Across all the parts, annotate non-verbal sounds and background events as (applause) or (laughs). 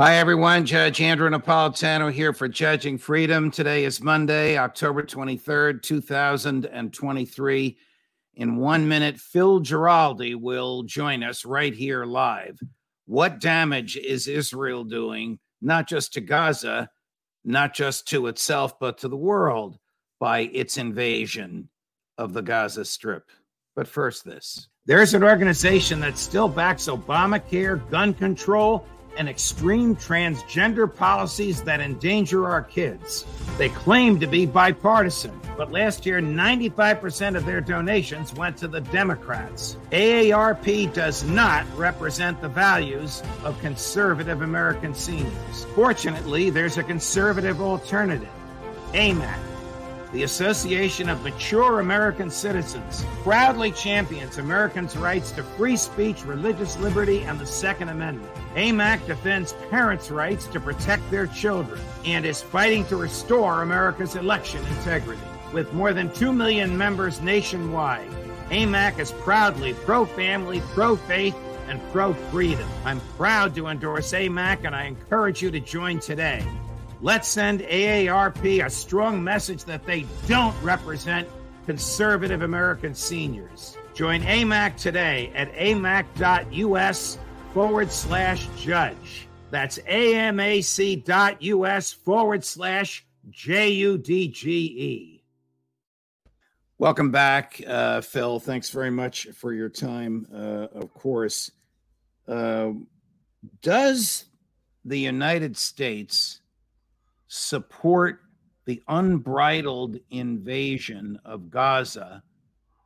Hi, everyone. Judge Andrew Napolitano here for Judging Freedom. Today is Monday, October 23rd, 2023. In one minute, Phil Giraldi will join us right here live. What damage is Israel doing, not just to Gaza, not just to itself, but to the world by its invasion of the Gaza Strip? But first, this there's an organization that still backs Obamacare, gun control, and extreme transgender policies that endanger our kids. They claim to be bipartisan, but last year, 95% of their donations went to the Democrats. AARP does not represent the values of conservative American seniors. Fortunately, there's a conservative alternative AMAC the Association of Mature American Citizens proudly champions Americans' rights to free speech, religious liberty, and the Second Amendment. AMAC defends parents' rights to protect their children and is fighting to restore America's election integrity. With more than 2 million members nationwide, AMAC is proudly pro family, pro faith, and pro freedom. I'm proud to endorse AMAC and I encourage you to join today. Let's send AARP a strong message that they don't represent conservative American seniors. Join AMAC today at amac.us forward slash judge. That's amac.us forward slash J U D G E. Welcome back, uh, Phil. Thanks very much for your time, uh, of course. Uh, does the United States support the unbridled invasion of Gaza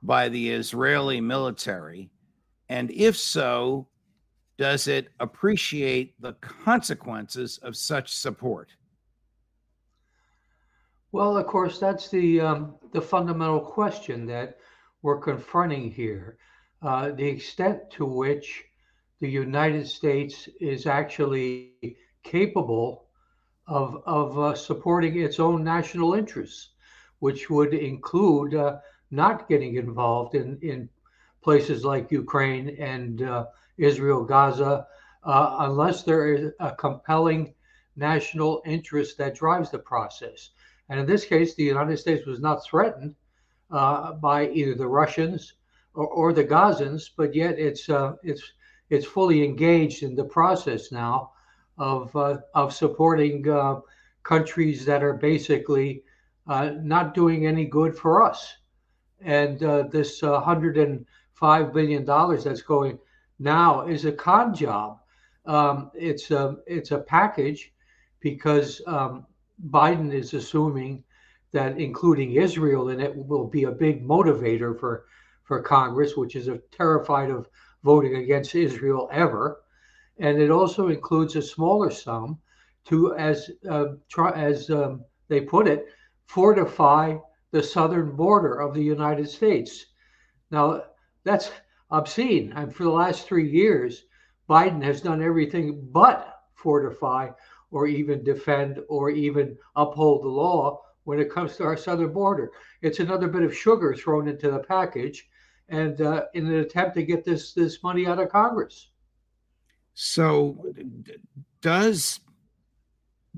by the Israeli military? And if so, does it appreciate the consequences of such support? Well, of course, that's the um, the fundamental question that we're confronting here: uh, the extent to which the United States is actually capable of, of uh, supporting its own national interests, which would include uh, not getting involved in, in places like Ukraine and uh, Israel, Gaza, uh, unless there is a compelling national interest that drives the process. And in this case, the United States was not threatened uh, by either the Russians or, or, the Gazans, but yet it's uh, it's it's fully engaged in the process now of uh, of supporting uh, countries that are basically uh, not doing any good for us. And this 105 billion dollars that's going now is a con job. Um, it's a it's a package because um, Biden is assuming that including Israel in it will be a big motivator for for Congress, which is terrified of voting against Israel ever and it also includes a smaller sum to, as uh, try, as um, they put it, fortify the southern border of the United States. Now, that's obscene. And for the last three years, Biden has done everything but fortify or even defend or even uphold the law when it comes to our southern border. It's another bit of sugar thrown into the package, and uh, in an attempt to get this this money out of Congress. So, does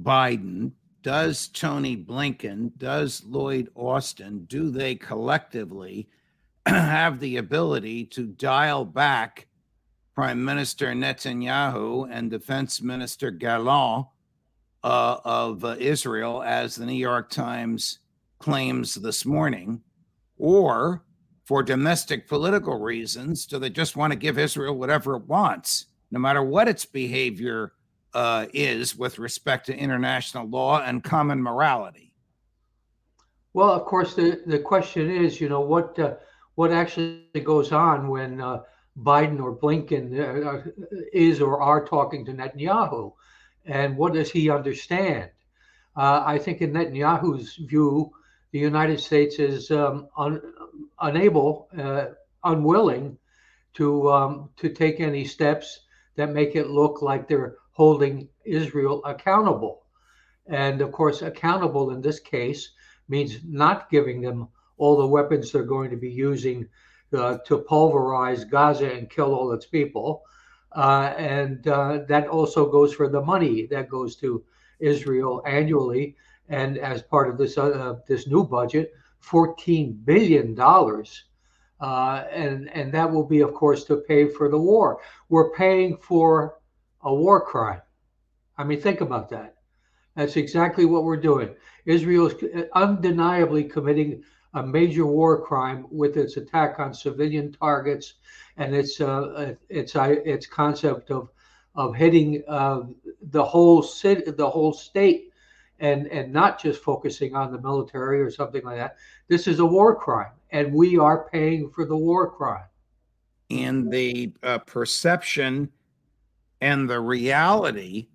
Biden, does Tony Blinken, does Lloyd Austin, do they collectively (clears throat) have the ability to dial back Prime Minister Netanyahu and Defense Minister Gallant uh, of uh, Israel, as the New York Times claims this morning, or for domestic political reasons? Do they just want to give Israel whatever it wants, no matter what its behavior uh, is with respect to international law and common morality? Well, of course, the, the question is, you know, what uh, what actually goes on when uh, Biden or Blinken uh, is or are talking to Netanyahu, and what does he understand? Uh, I think in Netanyahu's view, the United States is um, un, unable, uh, unwilling to um, to take any steps that make it look like they're holding Israel accountable. And of course, accountable in this case means not giving them all the weapons they're going to be using uh, to pulverize Gaza and kill all its people. Uh, and uh, that also goes for the money that goes to Israel annually. And as part of this uh, this new budget, 14 billion dollars, uh, and and that will be, of course, to pay for the war. We're paying for a war crime. I mean, think about that. That's exactly what we're doing. Israel is undeniably committing a major war crime with its attack on civilian targets and its uh, its uh, its concept of of hitting uh, the whole city, the whole state, and and not just focusing on the military or something like that. This is a war crime, and we are paying for the war crime. And the uh, perception and the reality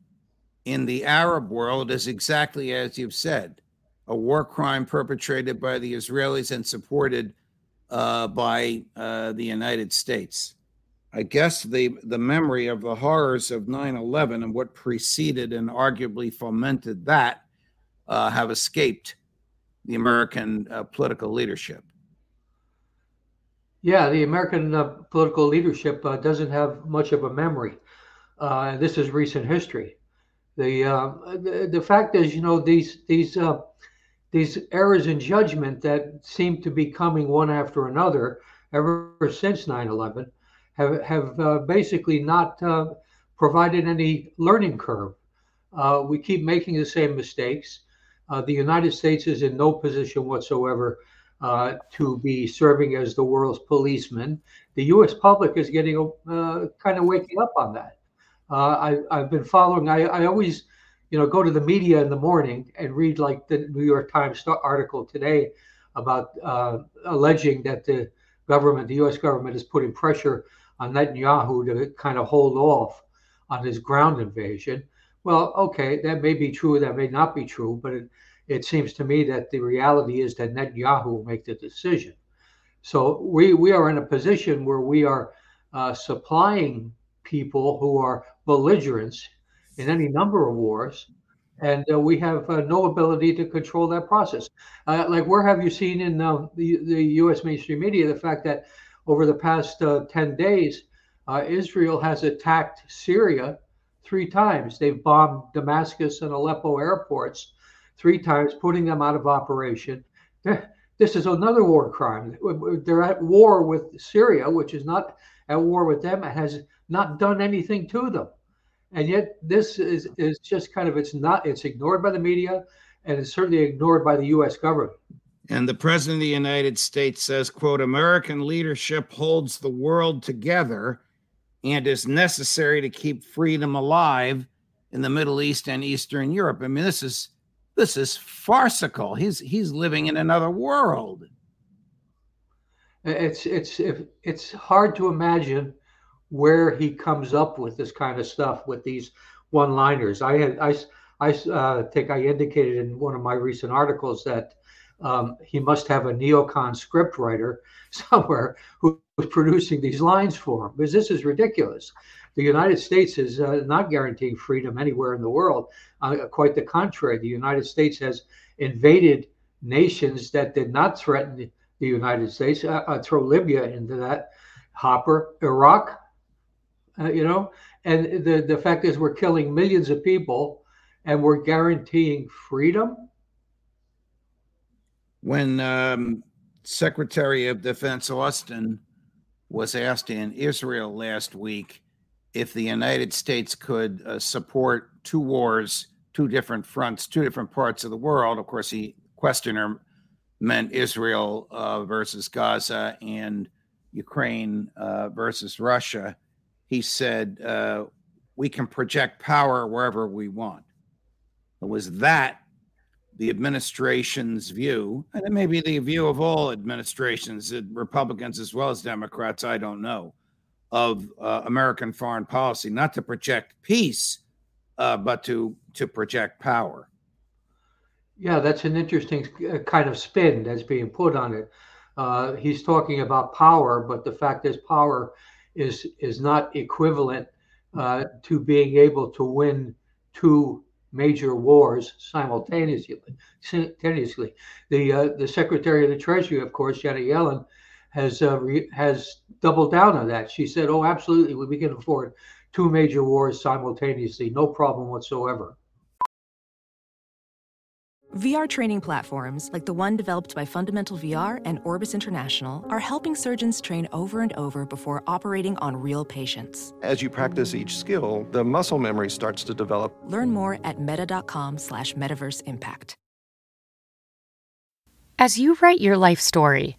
in the Arab world is exactly as you've said a war crime perpetrated by the Israelis and supported uh, by uh, the United States. I guess the, the memory of the horrors of 9 11 and what preceded and arguably fomented that uh, have escaped the American uh, political leadership. Yeah, the American uh, political leadership uh, doesn't have much of a memory. this is recent history. The, the, the fact is, you know, these these these errors in judgment that seem to be coming one after another ever since 9/11 have have uh, basically not uh, provided any learning curve. Uh, we keep making the same mistakes. Uh, the United States is in no position whatsoever uh, to be serving as the world's policeman. The U.S. public is getting uh, kind of waking up on that. I, have been following. I, I always you know, go to the media in the morning and read like the New York Times article today about uh, alleging that the government, the U.S. government, is putting pressure on Netanyahu to kind of hold off on his ground invasion. Well, okay, that may be true, that may not be true, but it, it seems to me that the reality is that Netanyahu will make the decision. So we we are in a position where we are uh, supplying people who are belligerents in any number of wars, and uh, we have uh, no ability to control that process. Uh, like, where have you seen in the, the U.S. mainstream media the fact that over the past uh, 10 days, uh, Israel has attacked Syria three times? They've bombed Damascus and Aleppo airports three times, putting them out of operation. Eh, this is another war crime. They're at war with Syria, which is not at war with them, and has not done anything to them and yet this is is just kind of it's not it's ignored by the media and it's certainly ignored by the US government and the president of the United States says quote American leadership holds the world together and is necessary to keep freedom alive in the Middle East and Eastern Europe i mean this is this is farcical he's he's living in another world it's it's it's hard to imagine where he comes up with this kind of stuff with these one liners. I had, I, I uh, think I indicated in one of my recent articles that um, he must have a neocon script writer (laughs) somewhere who was producing these lines for him because this is ridiculous. The United States is uh, not guaranteeing freedom anywhere in the world. Uh, quite the contrary, the United States has invaded nations that did not threaten the United States. Uh, uh throw Libya into that hopper. Iraq uh, you know. And the the fact is, we're killing millions of people, and we're guaranteeing freedom. When um, Secretary of Defense Austin was asked in Israel last week if the United States could uh, support two wars, two different fronts, two different parts of the world. Of course, the questioner meant Israel uh, versus Gaza and Ukraine uh, versus Russia. He said, uh, We can project power wherever we want. It was that the administration's view, and it may be the view of all administrations, Republicans as well as Democrats, I don't know, of uh, American foreign policy, not to project peace, uh, but to to project power. Yeah, that's an interesting uh, kind of spin that's being put on it. Uh, he's talking about power, but the fact is, power is is not equivalent uh, to being able to win two major wars simultaneously. Simultaneously, the uh, the Secretary of the Treasury, of course, Janet Yellen, has uh, re- has doubled down on that. She said, "Oh, absolutely, we can afford two major wars simultaneously, no problem whatsoever." VR training platforms, like the one developed by Fundamental VR and Orbis International, are helping surgeons train over and over before operating on real patients. As you practice each skill, the muscle memory starts to develop. Learn more at meta.com slash metaverse impact. As you write your life story,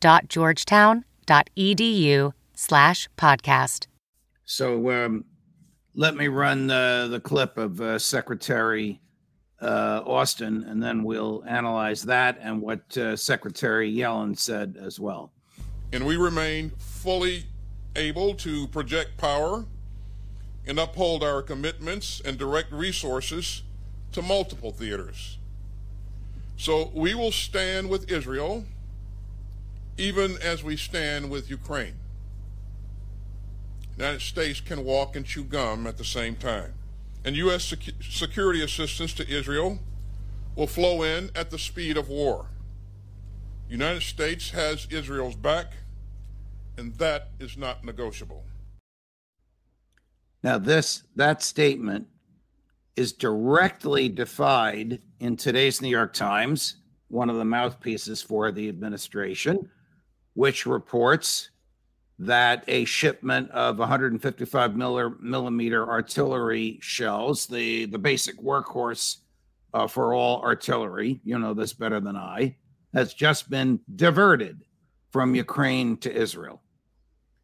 scs.georgetown.edu slash podcast. So, um, let me run the, the clip of uh, Secretary uh, Austin, and then we'll analyze that and what uh, Secretary Yellen said as well. And we remain fully able to project power and uphold our commitments and direct resources to multiple theaters. So we will stand with Israel even as we stand with Ukraine. United States can walk and chew gum at the same time. And U.S. Sec- security assistance to Israel will flow in at the speed of war. United States has Israel's back, and that is not negotiable. Now, this that statement is directly defied in today's New York Times, one of the mouthpieces for the administration, which reports that a shipment of 155 millimeter artillery shells, the, the basic workhorse uh, for all artillery, you know this better than I, has just been diverted from Ukraine to Israel.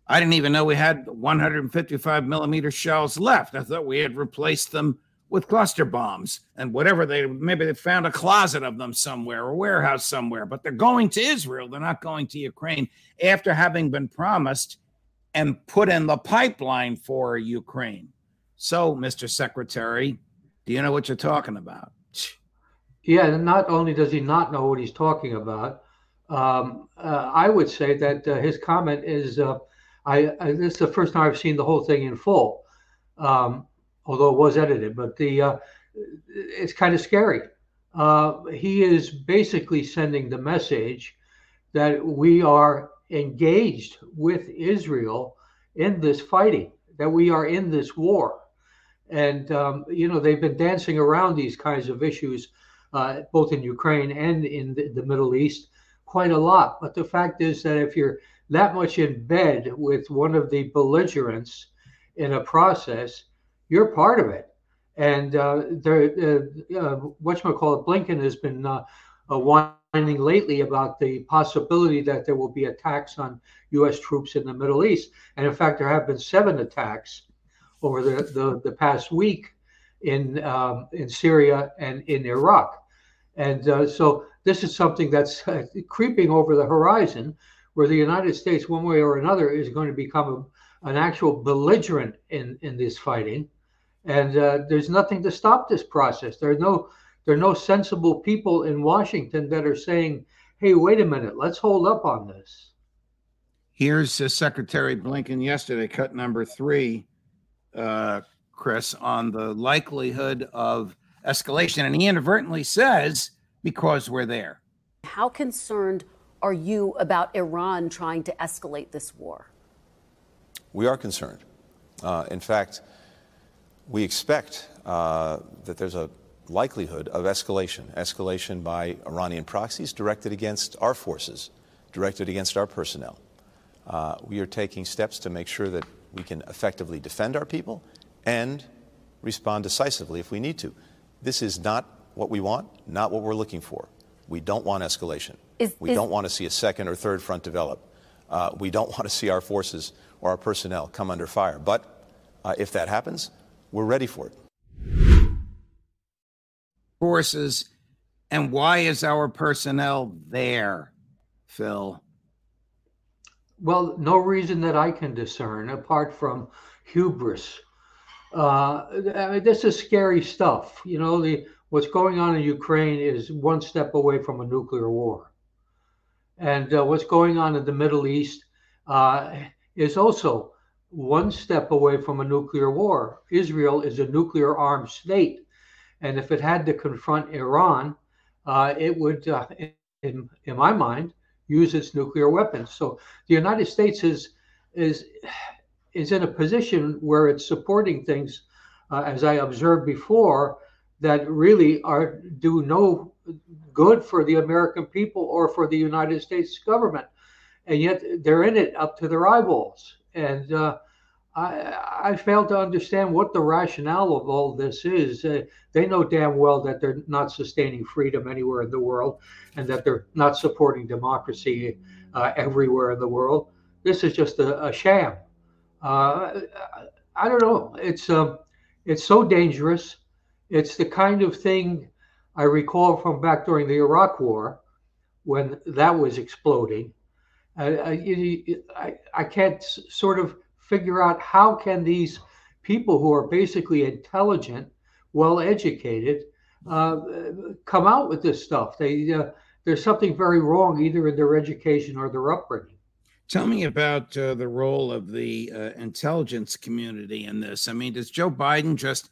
I didn't even know we had 155 millimeter shells left. I thought we had replaced them with cluster bombs and whatever they maybe they found a closet of them somewhere or warehouse somewhere but they're going to Israel. They're not going to Ukraine after having been promised and put in the pipeline for Ukraine. So Mr. Secretary do you know what you're talking about? Yeah not only does he not know what he's talking about um, uh, I would say that uh, his comment is uh, I, I, this is the first time I've seen the whole thing in full. Um, although it was edited. But the uh, it's kind of scary. Uh, he is basically sending the message that we are engaged with Israel in this fighting, that we are in this war. And, um, you know, they've been dancing around these kinds of issues, uh, both in Ukraine and in the, the Middle East, quite a lot. But the fact is that if you're that much in bed with one of the belligerents in a process, you're part of it. And uh, there, uh, uh, what you call it, Blinken has been uh, uh, whining lately about the possibility that there will be attacks on U.S. troops in the Middle East. And in fact, there have been seven attacks over the, the, the past week in um, in Syria and in Iraq. And uh, so this is something that's uh, creeping over the horizon, where the United States, one way or another, is going to become a, an actual belligerent in in this fighting and uh, there's nothing to stop this process. There are no there are no sensible people in Washington that are saying, "Hey, wait a minute, let's hold up on this." Here's uh, Secretary Blinken yesterday, cut number three, uh, Chris, on the likelihood of escalation. And he inadvertently says, because we're there. How concerned are you about Iran trying to escalate this war? We are concerned. Uh, in fact, we expect uh, that there's a likelihood of escalation, escalation by Iranian proxies directed against our forces, directed against our personnel. Uh, we are taking steps to make sure that we can effectively defend our people and respond decisively if we need to. This is not what we want, not what we're looking for. We don't want escalation. Is, we is, don't want to see a second or third front develop. Uh, we don't (laughs) want to see our forces or our personnel come under fire. But uh, if that happens, we're ready for it. Forces, and why is our personnel there, Phil? Well, no reason that I can discern apart from hubris. Uh, I mean, this is scary stuff. You know, the what's going on in Ukraine is one step away from a nuclear war, and uh, what's going on in the Middle East uh, is also one step away from a nuclear war. Israel is a nuclear armed state, and if it had to confront Iran, uh, it would, uh, in in my mind, use its nuclear weapons. So the United States is is is in a position where it's supporting things, uh, as I observed before, that really are do no good for the American people or for the United States government, and yet they're in it up to their eyeballs. And uh, I, I fail to understand what the rationale of all this is. Uh, they know damn well that they're not sustaining freedom anywhere in the world and that they're not supporting democracy uh, everywhere in the world. This is just a, a sham. Uh, I don't know. It's uh, it's so dangerous. It's the kind of thing I recall from back during the Iraq War when that was exploding. I, I, I can't sort of figure out how can these people who are basically intelligent, well educated, uh, come out with this stuff. They uh, there's something very wrong either in their education or their upbringing. Tell me about uh, the role of the uh, intelligence community in this. I mean, does Joe Biden just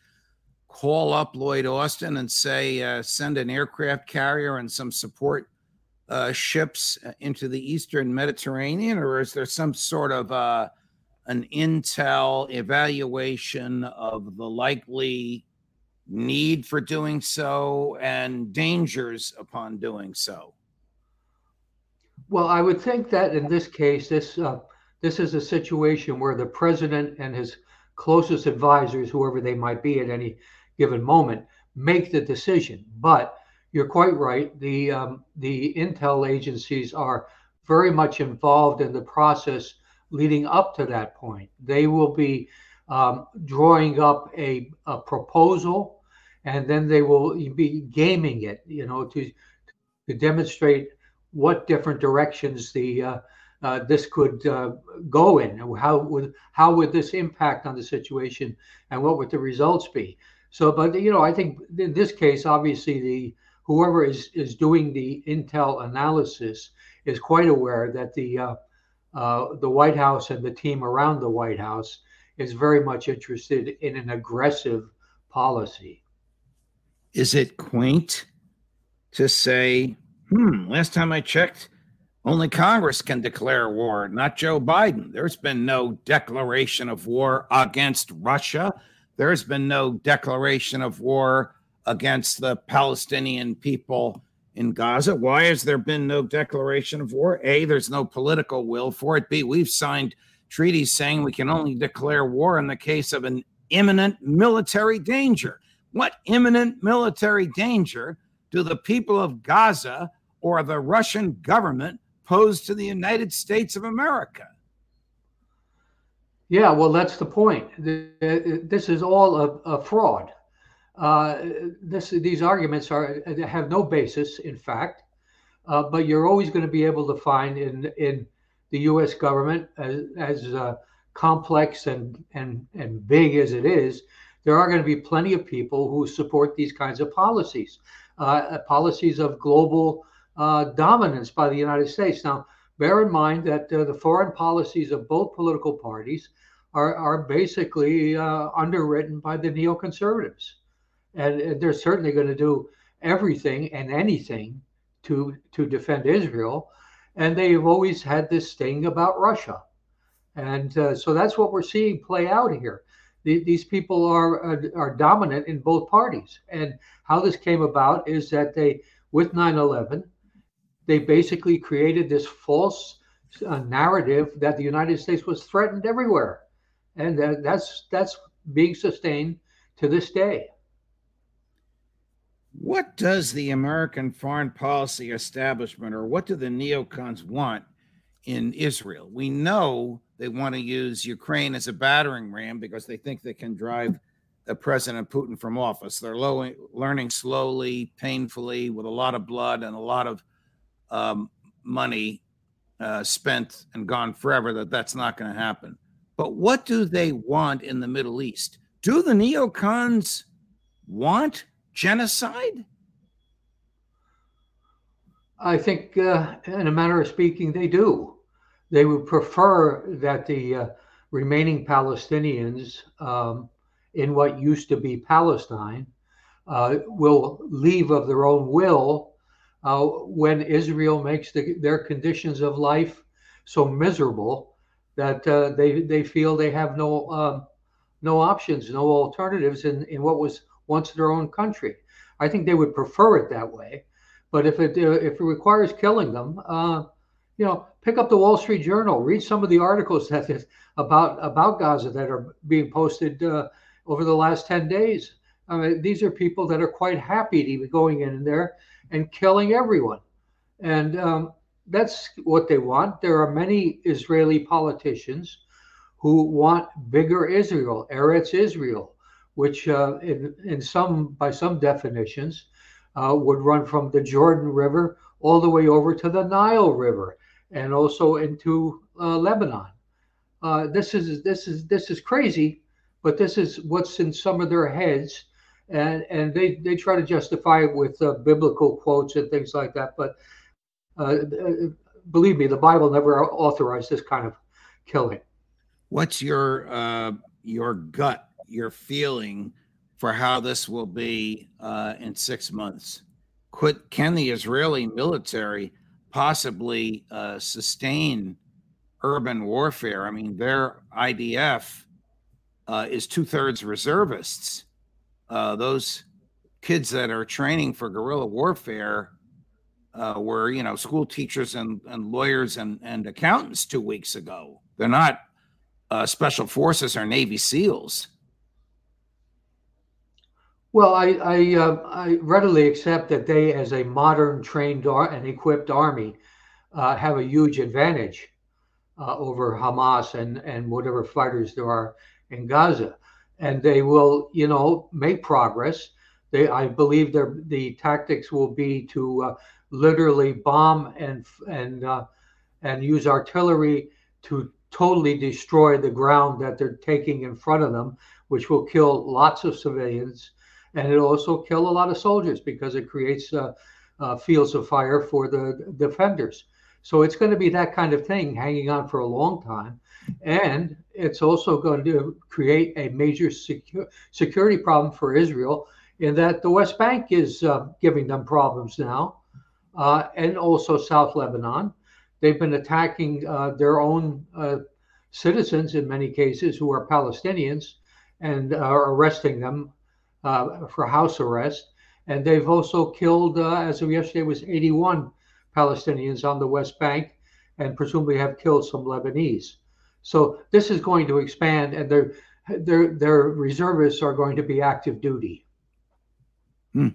call up Lloyd Austin and say, uh, send an aircraft carrier and some support uh, ships into the Eastern Mediterranean, or is there some sort of an intel evaluation of the likely need for doing so and dangers upon doing so? Well, I would think that in this case, this uh, this is a situation where the president and his closest advisors, whoever they might be at any given moment, make the decision. But you're quite right. The um, the intel agencies are very much involved in the process leading up to that point. They will be um, drawing up a, a, proposal, and then they will be gaming it, you know, to to demonstrate what different directions the uh, uh, this could uh, go in, how would how would this impact on the situation, and what would the results be? So, but you know, I think in this case, obviously, the whoever is is doing the intel analysis is quite aware that the uh, the White House and the team around the White House is very much interested in an aggressive policy. Is it quaint to say, hmm, last time I checked, only Congress can declare war, not Joe Biden. There's been no declaration of war against Russia. There's been no declaration of war against the Palestinian people in Gaza. Why has there been no declaration of war? A, there's no political will for it. B, we've signed treaties saying we can only declare war in the case of an imminent military danger. What imminent military danger do the people of Gaza or the Russian government pose to the United States of America? Yeah, well, that's the point. This is all a, a fraud. Uh, this, these arguments are have no basis, in fact, uh, but you're always going to be able to find in in the U.S. government, as, as uh, complex and and and big as it is, there are going to be plenty of people who support these kinds of policies, uh, policies of global uh, dominance by the United States. Now, bear in mind that the foreign policies of both political parties are, are basically uh, underwritten by the neoconservatives. And, they're certainly going to do everything and anything to, to defend Israel. And they've always had this thing about Russia. And uh, so that's what we're seeing play out here. The, these people are, are, are dominant in both parties. And how this came about is that they, with 9 11, they basically created this false uh, narrative that the United States was threatened everywhere and uh, that's that's being sustained to this day. What does the American foreign policy establishment, or what do the neocons want in Israel? We know they want to use Ukraine as a battering ram because they think they can drive the President Putin from office. They're low, learning slowly, painfully, with a lot of blood and a lot of um, money uh, spent and gone forever. That that's not going to happen. But what do they want in the Middle East? Do the neocons want genocide? I think, uh, in a manner of speaking, they do. They would prefer that the uh, remaining Palestinians um, in what used to be Palestine uh, will leave of their own will uh, when Israel makes the, their conditions of life so miserable that uh, they they feel they have no um, no options, no alternatives in, in what was once their own country. I think they would prefer it that way. But if it uh, if it requires killing them, uh, you know, pick up the Wall Street Journal, read some of the articles (laughs) that is about about Gaza that are being posted uh, over the last ten days. I mean, these are people that are quite happy to be going in there and killing everyone. And um, that's what they want. There are many Israeli politicians who want bigger Israel, Eretz Israel, which uh, in, in some by some definitions uh, would run from the Jordan River all the way over to the Nile River and also into uh, Lebanon. Uh, this is this is this is crazy, but this is what's in some of their heads, and and they they try to justify it with uh, biblical quotes and things like that, but uh, believe me, the Bible never authorized this kind of killing. What's your your gut, your feeling for how this will be uh, in six months? Could can the Israeli military possibly uh, sustain urban warfare? I mean, their IDF uh, is two thirds reservists. Uh, those kids that are training for guerrilla warfare uh, were you know school teachers and, and lawyers and, and accountants two weeks ago. They're not uh, special forces or Navy SEALs. Well, I I, uh, I, readily accept that they, as a modern trained ar- and equipped army, uh, have a huge advantage uh, over Hamas and and whatever fighters there are in Gaza, and they will you know make progress. They, I believe their the tactics will be to uh, literally bomb and and uh, and use artillery to totally destroy the ground that they're taking in front of them, which will kill lots of civilians, and it also kill a lot of soldiers because it creates uh, uh, fields of fire for the defenders. So it's going to be that kind of thing hanging on for a long time. And it's also going to create a major secu- security problem for Israel in that the West Bank is uh, giving them problems now uh, and also South Lebanon. They've been attacking uh, their own uh, citizens in many cases who are Palestinians and are arresting them uh, for house arrest. And they've also killed, uh, as of yesterday, was 81 Palestinians on the West Bank, and presumably have killed some Lebanese. So this is going to expand, and their their their reservists are going to be active duty. Hmm.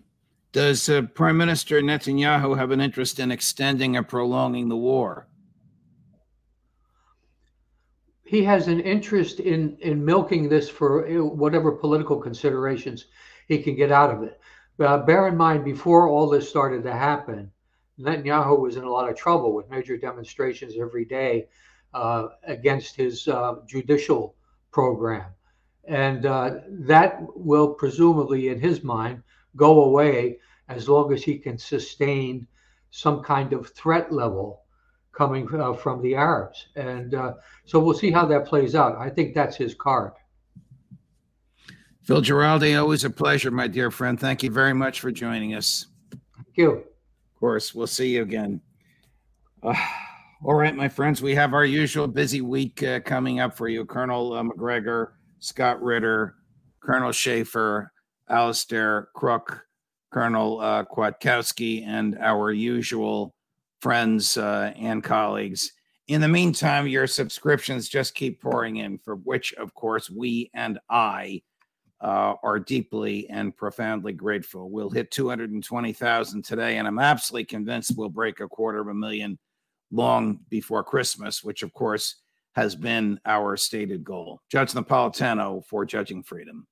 Does uh, Prime Minister Netanyahu have an interest in extending or prolonging the war? He has an interest in in milking this for uh, whatever political considerations he can get out of it. Uh, bear in mind, before all this started to happen, Netanyahu was in a lot of trouble with major demonstrations every day uh, against his uh, judicial program. And uh, that will presumably, in his mind, go away as long as he can sustain some kind of threat level coming uh, from the Arabs. And uh, so we'll see how that plays out. I think that's his card. Phil Giraldi, always a pleasure, my dear friend. Thank you very much for joining us. Thank you. Of course, we'll see you again. Uh, all right, my friends, we have our usual busy week uh, coming up for you. Colonel uh, Macgregor, Scott Ritter, Colonel Shaffer, Alastair Crooke, Colonel uh, Kwiatkowski, and our usual friends uh, and colleagues. In the meantime, your subscriptions just keep pouring in, for which, of course, we and I uh, are deeply and profoundly grateful. We'll hit 220,000 today, and I'm absolutely convinced we'll break a quarter of a million long before Christmas, which, of course, has been our stated goal. Judge Napolitano for Judging Freedom.